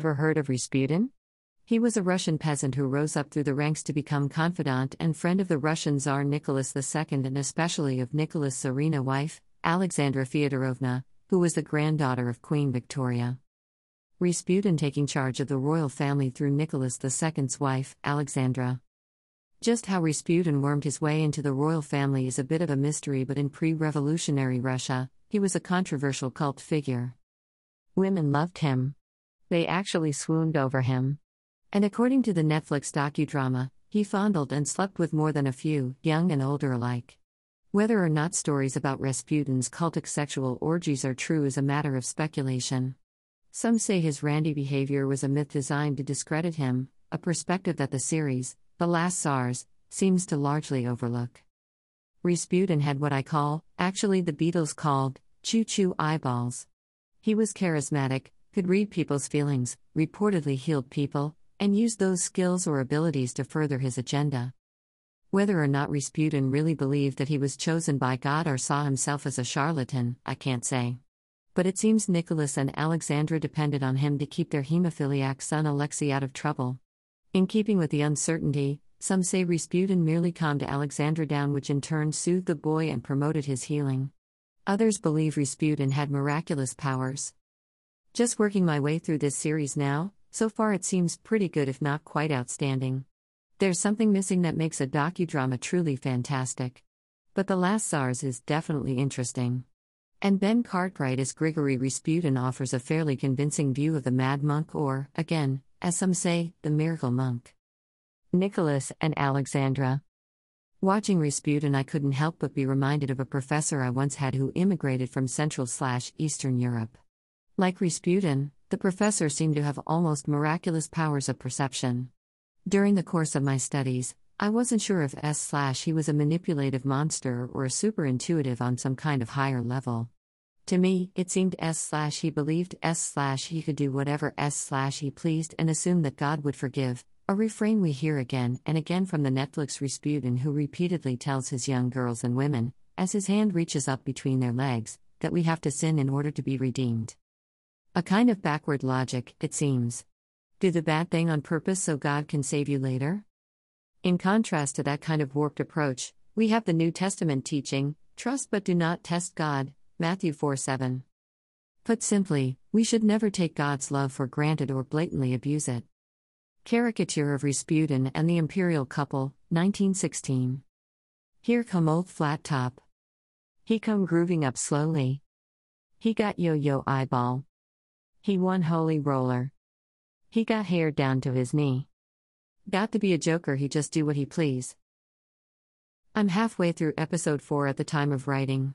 ever heard of Rasputin? He was a Russian peasant who rose up through the ranks to become confidant and friend of the Russian Tsar Nicholas II and especially of Nicholas' Tsarina wife, Alexandra Feodorovna, who was the granddaughter of Queen Victoria. Rasputin taking charge of the royal family through Nicholas II's wife, Alexandra. Just how Rasputin wormed his way into the royal family is a bit of a mystery, but in pre revolutionary Russia, he was a controversial cult figure. Women loved him. They actually swooned over him. And according to the Netflix docudrama, he fondled and slept with more than a few, young and older alike. Whether or not stories about Rasputin's cultic sexual orgies are true is a matter of speculation. Some say his randy behavior was a myth designed to discredit him, a perspective that the series, The Last Czars, seems to largely overlook. Rasputin had what I call, actually the Beatles called, choo choo eyeballs. He was charismatic, could read people's feelings, reportedly healed people, and used those skills or abilities to further his agenda. Whether or not Rasputin really believed that he was chosen by God or saw himself as a charlatan, I can't say. But it seems Nicholas and Alexandra depended on him to keep their hemophiliac son Alexei out of trouble. In keeping with the uncertainty, some say Rasputin merely calmed Alexandra down, which in turn soothed the boy and promoted his healing. Others believe Rasputin had miraculous powers. Just working my way through this series now, so far, it seems pretty good, if not quite outstanding. There's something missing that makes a docudrama truly fantastic. But The Last Czars is definitely interesting. And Ben Cartwright as Grigory Rasputin offers a fairly convincing view of the Mad Monk, or, again, as some say, the Miracle Monk. Nicholas and Alexandra. Watching Rasputin, I couldn't help but be reminded of a professor I once had who immigrated from Central slash Eastern Europe. Like Rasputin, the professor seemed to have almost miraculous powers of perception. During the course of my studies, I wasn't sure if S slash he was a manipulative monster or a super intuitive on some kind of higher level. To me, it seemed S slash he believed S slash he could do whatever S slash he pleased and assumed that God would forgive, a refrain we hear again and again from the Netflix Rasputin who repeatedly tells his young girls and women, as his hand reaches up between their legs, that we have to sin in order to be redeemed. A kind of backward logic, it seems. Do the bad thing on purpose so God can save you later? In contrast to that kind of warped approach, we have the New Testament teaching trust but do not test God, Matthew 4 7. Put simply, we should never take God's love for granted or blatantly abuse it. Caricature of Rasputin and the Imperial Couple, 1916. Here come old flat top. He come grooving up slowly. He got yo yo eyeball. He one Holy Roller. He got hair down to his knee. Got to be a joker, he just do what he please. I'm halfway through episode 4 at the time of writing.